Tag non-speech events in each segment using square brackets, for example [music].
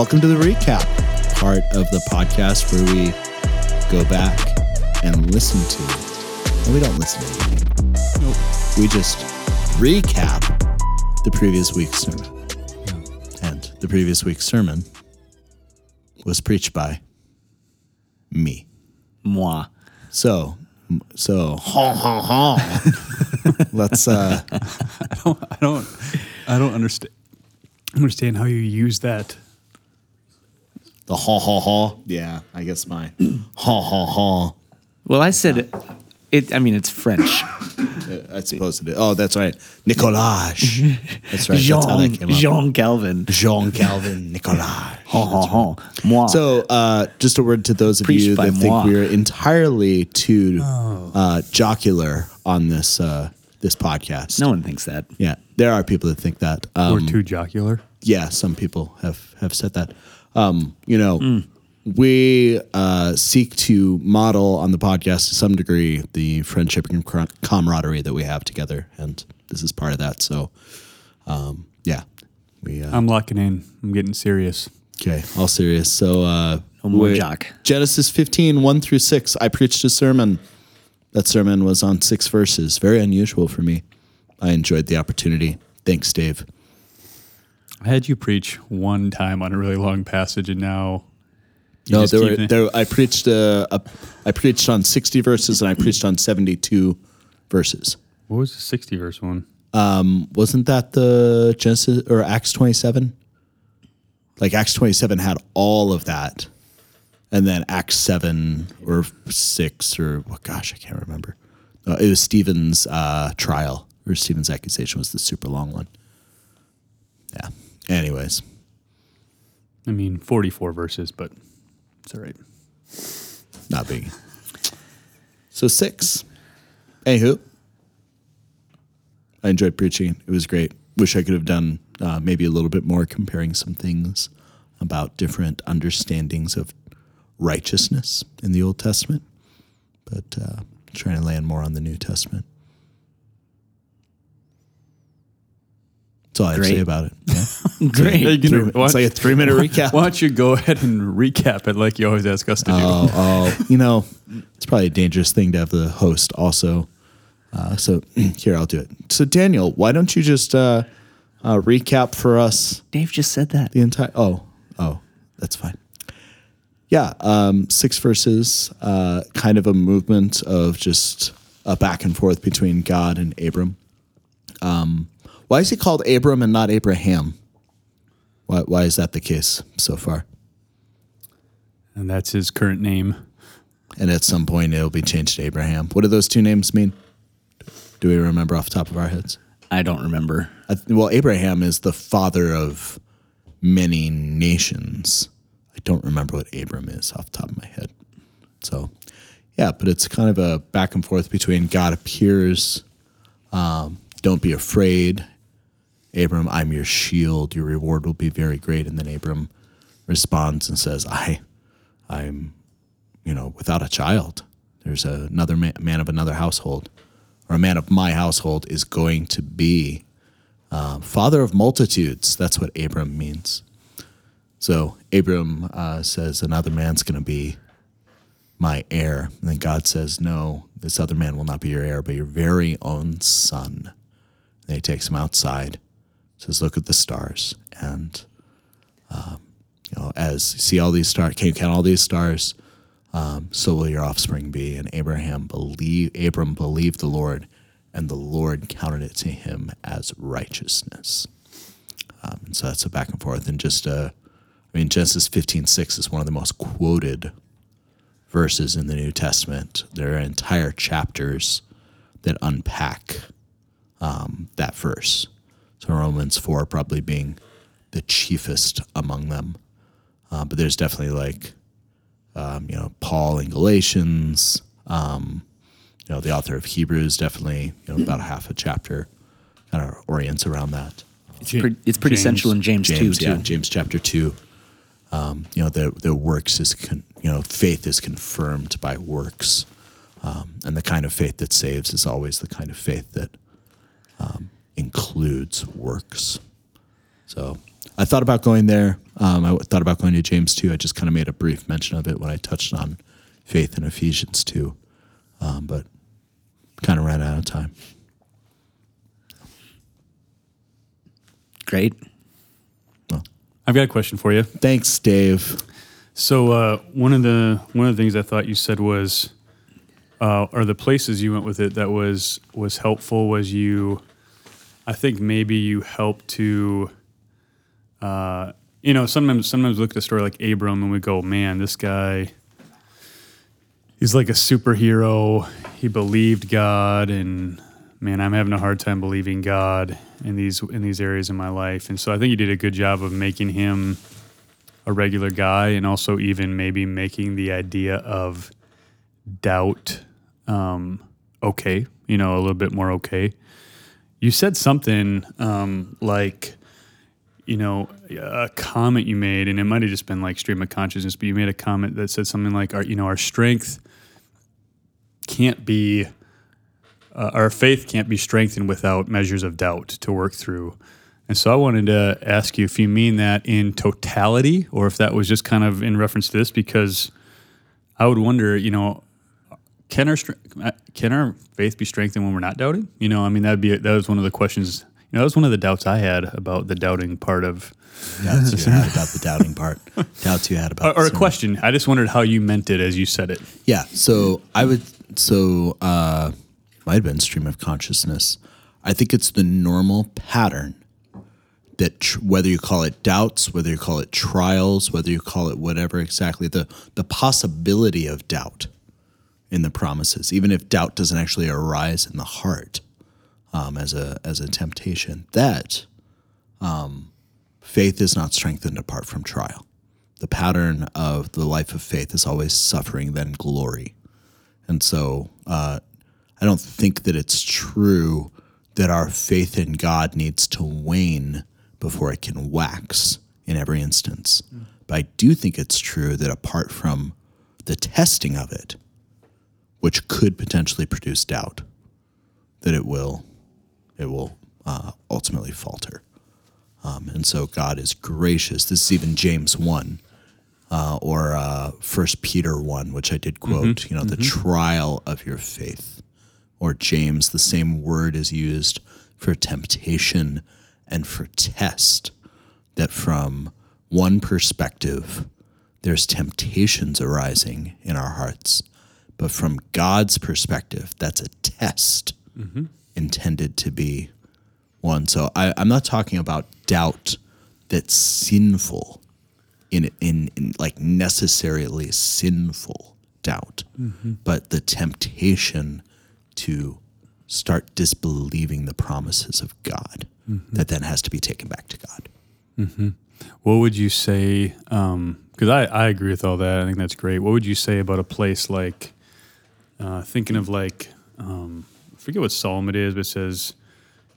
Welcome to the recap part of the podcast where we go back and listen to. And we don't listen to anything. Nope. We just recap the previous week's sermon. And the previous week's sermon was preached by me. Moi. So, so, ha ha ha. [laughs] Let's, uh, [laughs] I don't. I don't understand. Understand how you use that. The ha ha ha. Yeah, I guess my [clears throat] ha ha ha. Well, I said it. it I mean, it's French. [laughs] I suppose it is. Oh, that's right. Nicolage. [laughs] That's right. That's how that Jean, came up. Jean Calvin. Jean Calvin Nicolage. [laughs] Ha ha ha. Moi. So, uh, just a word to those of Preached you by that think moi. we're entirely too uh, jocular on this uh, this podcast. no one thinks that. Yeah, there are people that think that. Um, or too jocular. yeah, some people have have said that. Um, you know, we uh, seek to model on the podcast to some degree the friendship and camaraderie that we have together, and this is part of that. So, um, yeah, we uh, I'm locking in. I'm getting serious. okay. All serious. So, uh, more we- jock. Genesis 15, 1 through 6. I preached a sermon. That sermon was on six verses. Very unusual for me. I enjoyed the opportunity. Thanks, Dave. I had you preach one time on a really long passage, and now No, there were there. I preached uh, a, I preached on sixty verses and I preached on seventy two verses. What was the 60 verse one? Wasn't that the Genesis or Acts twenty seven? Like Acts twenty seven had all of that, and then Acts seven or six or well, gosh, I can't remember. No, it was Stephen's uh, trial or Stephen's accusation was the super long one. Yeah. Anyways, I mean, 44 verses, but it's all right. not big. So six. Anywho, I enjoyed preaching. It was great. Wish I could have done uh, maybe a little bit more comparing some things about different understandings of righteousness in the Old Testament, but uh, trying to land more on the New Testament. That's all I have to say about it. [laughs] Yeah. Great. Three- it's like a three minute recap. Why don't you go ahead and recap it like you always ask us to do? Oh, oh, [laughs] you know, it's probably a dangerous thing to have the host also. Uh, so [clears throat] here, I'll do it. So Daniel, why don't you just uh, uh, recap for us Dave just said that. the entire? Oh, oh, that's fine. Yeah, um, six verses, uh, kind of a movement of just a back and forth between God and Abram. Um, why is he called Abram and not Abraham? Why, why is that the case so far? And that's his current name. and at some point it'll be changed to Abraham. What do those two names mean? Do we remember off the top of our heads? I don't remember. I th- well, Abraham is the father of many nations. I don't remember what Abram is off the top of my head. So, yeah, but it's kind of a back and forth between God appears, um, don't be afraid. Abram, I'm your shield. Your reward will be very great. And then Abram responds and says, I, I'm you know, without a child. There's another man, man of another household, or a man of my household is going to be uh, father of multitudes. That's what Abram means. So Abram uh, says another man's going to be my heir, and then God says, "No, this other man will not be your heir, but your very own son." And he takes him outside, says, "Look at the stars," and um, you know, as you see all these stars, can you count all these stars? um, so will your offspring be. And Abraham believe Abram believed the Lord, and the Lord counted it to him as righteousness. Um, and so that's a back and forth. And just, uh, I mean, Genesis fifteen six is one of the most quoted verses in the New Testament. There are entire chapters that unpack um, that verse. So Romans 4 probably being the chiefest among them. Uh, but there's definitely like um, you know, Paul in Galatians, um, you know, the author of Hebrews, definitely, you know, about a half a chapter kind of orients around that. It's, pretty, it's pretty James. central in James, James, too. yeah, too. James chapter two. Um, you know, the the works is, con, you know, faith is confirmed by works, um, and the kind of faith that saves is always the kind of faith that um, includes works. So I thought about going there. Um, I thought about going to James 2. I just kind of made a brief mention of it when I touched on faith in Ephesians 2, um, but kind of ran out of time. Great. Well, I've got a question for you. thanks, Dave. So uh, one of the one of the things I thought you said was, uh, or the places you went with it that was was helpful was you. I think maybe you help to. Uh, you know, sometimes sometimes look at a story like Abram and we go, man, this guy. He's like a superhero. He believed God, and man, I'm having a hard time believing God in these in these areas in my life. And so I think you did a good job of making him a regular guy and also even maybe making the idea of doubt um, okay, you know, a little bit more okay. You said something um, like, you know, a comment you made, and it might have just been like stream of consciousness, but you made a comment that said something like, our, you know, our strength can't be, uh, our faith can't be strengthened without measures of doubt to work through. And so I wanted to ask you if you mean that in totality or if that was just kind of in reference to this, because I would wonder, you know, can our uh, can our faith be strengthened when we're not doubting? You know, I mean, that'd be that was one of the questions. You know, that was one of the doubts I had about the doubting part of, [laughs] Doubts you had [laughs] about the doubting part. Doubts you had about or, or a question. I just wondered how you meant it as you said it. Yeah. So I would. So uh, might have been stream of consciousness. I think it's the normal pattern that tr- whether you call it doubts, whether you call it trials, whether you call it whatever exactly the the possibility of doubt in the promises, even if doubt doesn't actually arise in the heart um, as a as a temptation, that um, faith is not strengthened apart from trial. The pattern of the life of faith is always suffering, then glory. And so uh, I don't think that it's true that our faith in God needs to wane before it can wax in every instance. But I do think it's true that apart from the testing of it, which could potentially produce doubt, that it will it will uh, ultimately falter. Um, and so God is gracious. This is even James 1 uh, or uh, First Peter 1, which I did quote, you know, the trial of your faith. Or James, the same word is used for temptation and for test, that from one perspective, there's temptations arising in our hearts. But from God's perspective, that's a test mm-hmm. intended to be one. So I, I'm not talking about doubt that's sinful in, in, in like necessarily sinful doubt, mm-hmm. but the temptation to start disbelieving the promises of God mm-hmm. that then has to be taken back to God. What would you say? Um, because I, I agree with all that. I think that's great. What would you say about a place like, uh, thinking of like, um, I forget what psalm it is, but it says,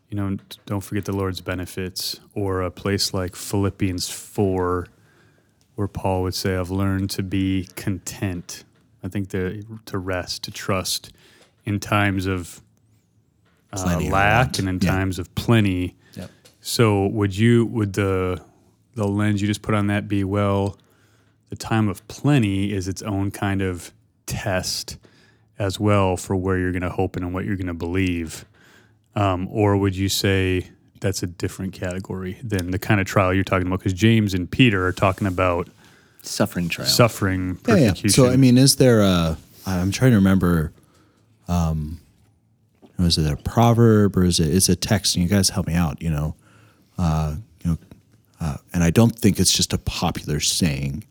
you know, don't forget the Lord's benefits, or a place like Philippians 4, where Paul would say, I've learned to be content. I think to, to rest, to trust in times of uh, lack and in Yeah. times of plenty. Yep. So would you would the the lens you just put on that be well, the time of plenty is its own kind of test as well for where you're going to hope and what you're going to believe, um, or would you say that's a different category than the kind of trial you're talking about? Because James and Peter are talking about Suffering trial. suffering, Yeah, yeah. persecution. So I mean, is there a? I'm trying to remember. Um, was it a proverb or is it? It's a text, and you guys help me out. You know, uh, you know, uh, and I don't think it's just a popular saying.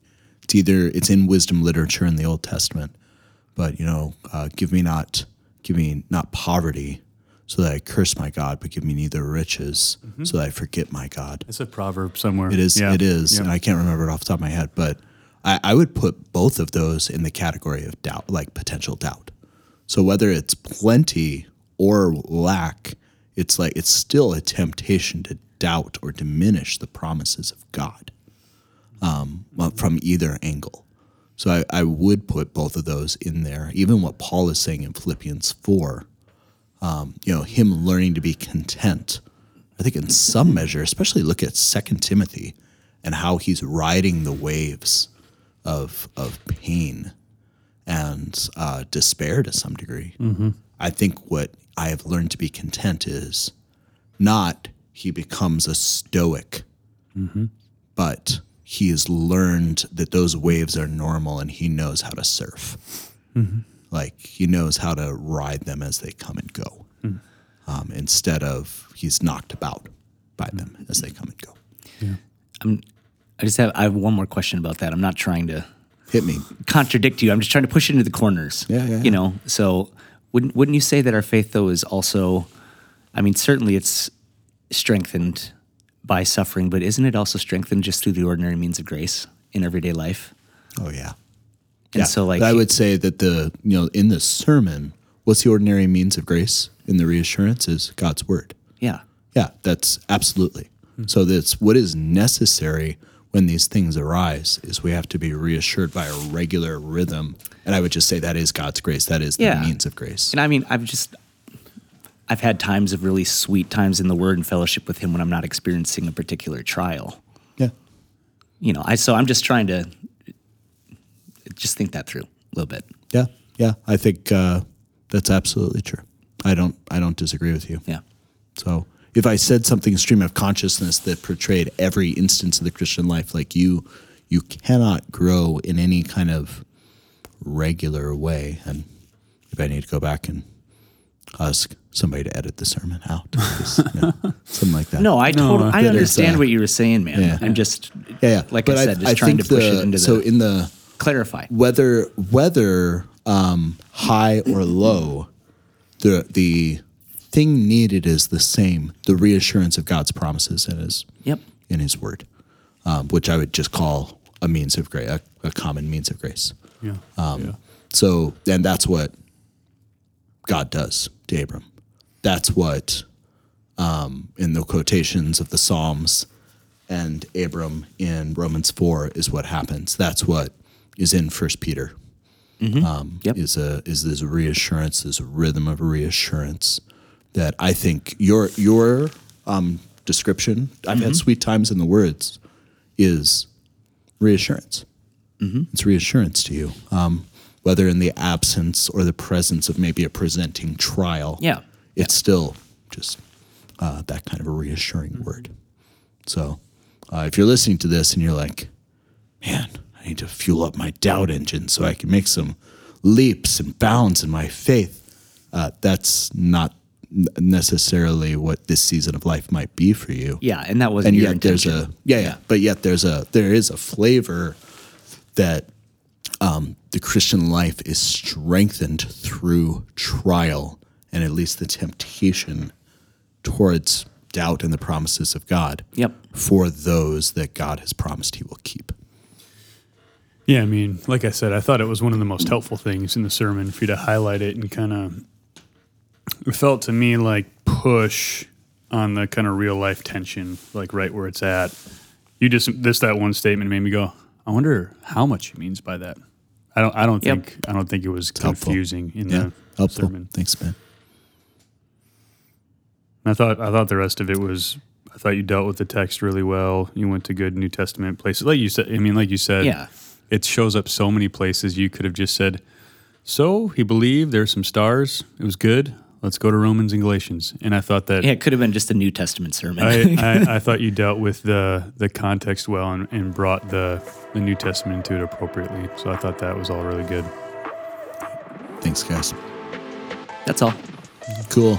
It's either it's in wisdom literature in the Old Testament, but you know, uh, give me not, give me not poverty, so that I curse my God, but give me neither riches, so that I forget my God. it's a proverb somewhere. It is. Yeah. It is. Yeah. And I can't remember it off the top of my head, but I, I would put both of those in the category of doubt, like potential doubt. So whether it's plenty or lack, it's like it's still a temptation to doubt or diminish the promises of God um, from either angle. So I, I would put both of those in there. Even what Paul is saying in Philippians 4, um, you know, him learning to be content. I think in some measure, especially look at Second Timothy and how he's riding the waves of of pain and uh, despair to some degree. I think what I have learned to be content is not he becomes a stoic, but he has learned that those waves are normal and he knows how to surf. Mm-hmm. Like he knows how to ride them as they come and go, hmm. um, instead of he's knocked about by them hmm. as they come and go. I just have I have one more question about that. I'm not trying to Hit me. contradict you. I'm just trying to push it into the corners. Yeah, yeah, yeah. You know, so wouldn't wouldn't you say that our faith though is also I mean, certainly it's strengthened by suffering, but isn't it also strengthened just through the ordinary means of grace in everyday life? Oh yeah. And so like I would say that the you know in the sermon, what's the ordinary means of grace in the reassurance is God's word. yeah. Yeah, that's absolutely. Hmm. So that's what is necessary when these things arise is we have to be reassured by a regular rhythm. And I would just say that is God's grace. That is the means of grace. And I mean, I've just I've had times of really sweet times in the word and fellowship with him when I'm not experiencing a particular trial. Yeah. You know, I so I'm just trying to just think that through a little bit. Yeah. Yeah. I think uh, that's absolutely true. I don't I don't disagree with you. Yeah. So if I said something stream of consciousness that portrayed every instance of the Christian life, like you, you cannot grow in any kind of regular way. And if I need to go back and ask somebody to edit the sermon out, [laughs] Just, you know, something like that. No, I totally I understand uh, what you were saying, man. yeah. I'm just yeah, yeah. like But I said, just trying to push the- it into so the in the clarify. whether whether um, high or low, the the thing needed is the same: the reassurance of God's promises in His Yep. in His Word, um, which I would just call a means of grace, a, a common means of grace. Yeah. Um, yeah. So, and that's what God does to Abram. That's what, um, in the quotations of the Psalms and Abram in Romans 4 is what happens. That's what is in First Peter. Um, Yep. Is a is this reassurance, this rhythm of reassurance that I think your your um, description. I've had sweet times in the words is reassurance. It's reassurance to you, um, whether in the absence or the presence of maybe a presenting trial. Yeah. It's still just uh, that kind of a reassuring word. So, uh, if you're listening to this and you're like, "Man, I need to fuel up my doubt engine so I can make some leaps and bounds in my faith," uh, that's not necessarily what this season of life might be for you. Yeah, and that wasn't and your yet there's intention. a yeah, yeah. But yet there's a there is a flavor that um, the christian life is strengthened through trial and at least the temptation towards doubt in the promises of god Yep. for those that god has promised he will keep Yeah, I mean, like I said, I thought it was one of the most helpful things in the sermon for you to highlight it and kind of. It felt to me like push on the kind of real life tension, like right where it's at. You just this that one statement made me go. I wonder how much he means by that. I don't. I don't Yep. think. I don't think it was helpful. confusing in yeah the helpful sermon. thanks man I thought. I thought the rest of it was. I thought you dealt with the text really well. You went to good New Testament places, like you said. I mean, like you said. Yeah. it shows up so many places you could have just said so he believed there's some stars it was good let's go to romans and galatians and i thought that Yeah, it could have been just a New Testament sermon. I, [laughs] I, I thought you dealt with the the context well and, and brought the the new testament into it appropriately so i thought that was all really good thanks guys That's all. cool